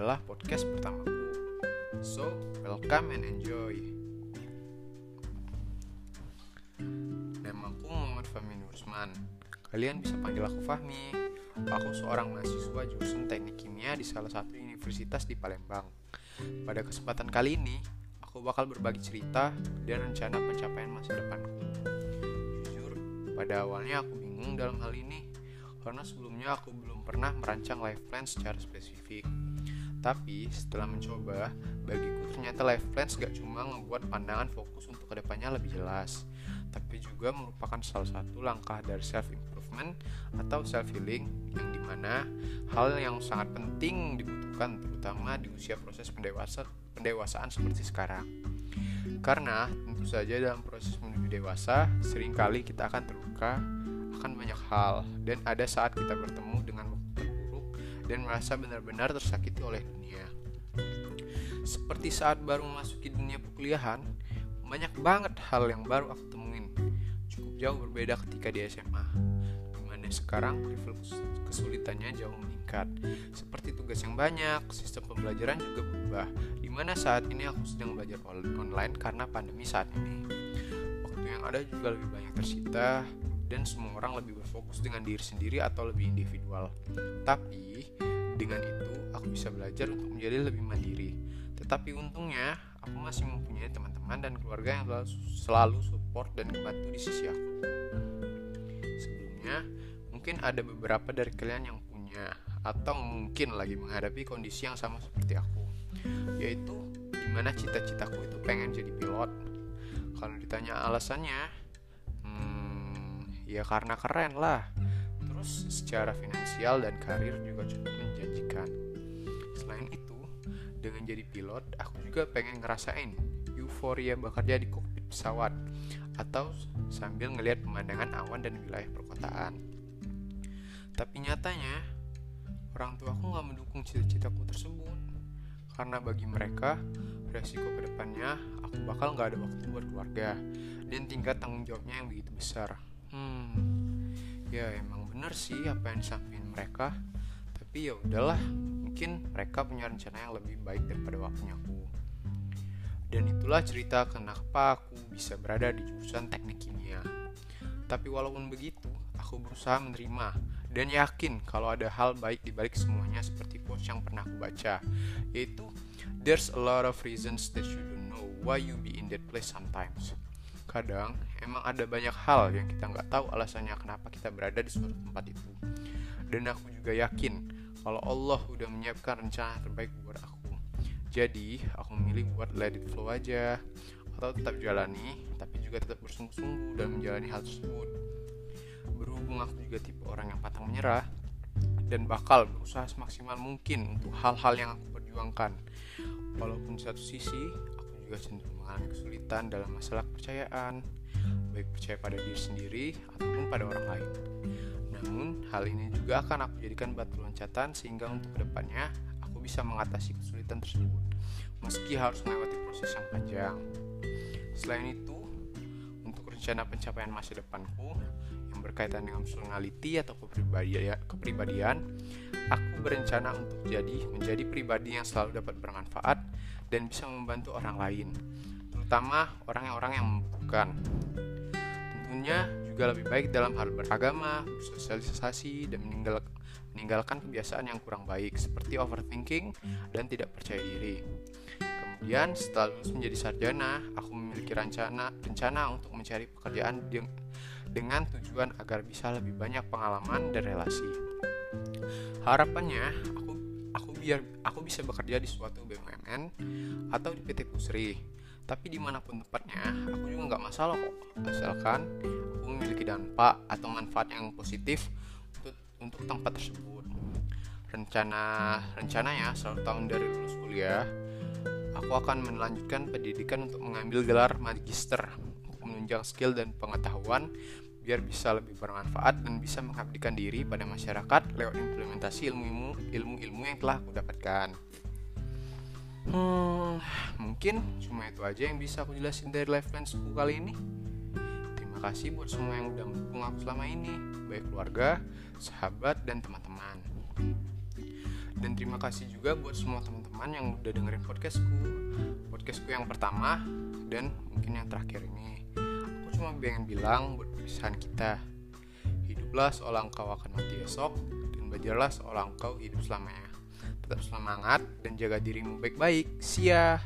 adalah podcast pertamaku. So, welcome and enjoy. Namaku Muhammad Fahmi Nursman. Kalian bisa panggil aku Fahmi. Aku seorang mahasiswa jurusan Teknik Kimia di salah satu universitas di Palembang. Pada kesempatan kali ini, aku bakal berbagi cerita dan rencana pencapaian masa depanku. Jujur, pada awalnya aku bingung dalam hal ini karena sebelumnya aku belum pernah merancang life plan secara spesifik. Tapi setelah mencoba, bagiku ternyata life plans gak cuma membuat pandangan fokus untuk ke depannya lebih jelas, tapi juga merupakan salah satu langkah dari self improvement atau self healing yang di mana hal yang sangat penting dibutuhkan terutama di usia proses pendewasa, pendewasaan seperti sekarang. Karena tentu saja dalam proses menuju dewasa, sering kali kita akan terluka akan banyak hal dan ada saat kita bertemu dan merasa benar-benar tersakiti oleh dunia. Seperti saat baru memasuki dunia perkuliahan, banyak banget hal yang baru aku temuin. Cukup jauh berbeda ketika di SMA, di mana sekarang level kesulitannya jauh meningkat. Seperti tugas yang banyak, sistem pembelajaran juga berubah, di mana saat ini aku sedang belajar online karena pandemi saat ini. Waktu yang ada juga lebih banyak tersita, dan semua orang lebih berfokus dengan diri sendiri atau lebih individual. Tapi dengan itu aku bisa belajar untuk menjadi lebih mandiri. Tetapi untungnya aku masih mempunyai teman-teman dan keluarga yang selalu support dan membantu di sisi aku. Sebelumnya, mungkin ada beberapa dari kalian yang punya atau mungkin lagi menghadapi kondisi yang sama seperti aku, yaitu di mana cita-citaku itu pengen jadi pilot. Kalau ditanya alasannya, ya karena keren lah. Terus secara finansial dan karir juga cukup menjanjikan. Selain itu dengan jadi pilot aku juga pengen ngerasain euforia bekerja di kokpit pesawat atau sambil ngelihat pemandangan awan dan wilayah perkotaan. Tapi nyatanya orang tua aku nggak mendukung cita-citaku tersebut. Karena bagi mereka resiko ke depannya aku bakal nggak ada waktu buat keluarga dan tingkat tanggung jawabnya yang begitu besar hmm. Ya emang bener sih apa yang disampaikan mereka. Tapi ya udahlah mungkin mereka punya rencana yang lebih baik daripada waktunya aku. Dan itulah cerita kenapa aku bisa berada di jurusan teknik kimia. Tapi walaupun begitu aku berusaha menerima dan yakin kalau ada hal baik di balik semuanya seperti quotes yang pernah aku baca yaitu there's a lot of reasons that you don't know why you be in that place sometimes Kadang emang ada banyak hal yang kita nggak tahu alasannya kenapa kita berada di suatu tempat itu. Dan aku juga yakin kalau Allah udah menyiapkan rencana terbaik buat aku. Jadi aku memilih buat let it flow aja atau tetap jalani, tapi juga tetap bersungguh-sungguh dan menjalani hal tersebut. Berhubung aku juga tipe orang yang pantang menyerah dan bakal berusaha semaksimal mungkin untuk hal-hal yang aku perjuangkan. Walaupun satu sisi juga cenderung mengalami kesulitan dalam masalah kepercayaan, baik percaya pada diri sendiri ataupun pada orang lain. Namun, hal ini juga akan aku jadikan batu loncatan sehingga untuk ke depannya aku bisa mengatasi kesulitan tersebut, meski harus melewati proses yang panjang. Selain itu, untuk rencana pencapaian masa depanku yang berkaitan dengan personality atau kepribadian, kepribadian aku berencana untuk jadi menjadi pribadi yang selalu dapat bermanfaat dan bisa membantu orang lain, terutama orang-orang yang membutuhkan. Tentunya juga lebih baik dalam hal beragama, bersosialisasi, dan meninggal, meninggalkan kebiasaan yang kurang baik seperti overthinking dan tidak percaya diri. Kemudian setelah lulus menjadi sarjana, aku memiliki rencana rencana untuk mencari pekerjaan dengan tujuan agar bisa lebih banyak pengalaman dan relasi. Harapannya, aku aku biar aku bisa bekerja di suatu BUMN atau di PT Pusri. Tapi di mana pun tempatnya aku juga nggak masalah kok. Asalkan aku memiliki dampak atau manfaat yang positif untuk untuk tempat tersebut. Rencana rencananya satu tahun dari lulus kuliah aku akan melanjutkan pendidikan untuk mengambil gelar magister untuk menunjang skill dan pengetahuan biar bisa lebih bermanfaat dan bisa mengabdikan diri pada masyarakat lewat implementasi ilmu-ilmu ilmu-ilmu yang telah aku dapatkan. Hmm, mungkin cuma itu aja yang bisa aku jelasin dari life plansku kali ini. Terima kasih buat semua yang udah mendukung aku selama ini, baik keluarga, sahabat, dan teman-teman. Dan terima kasih juga buat semua teman-teman yang udah dengerin podcastku Podcastku yang pertama dan mungkin yang terakhir ini Aku cuma pengen bilang buat perpisahan kita. Hiduplah seolah engkau akan mati esok Dan belajarlah seolah engkau hidup selamanya. Tetap semangat dan jaga dirimu baik-baik. See ya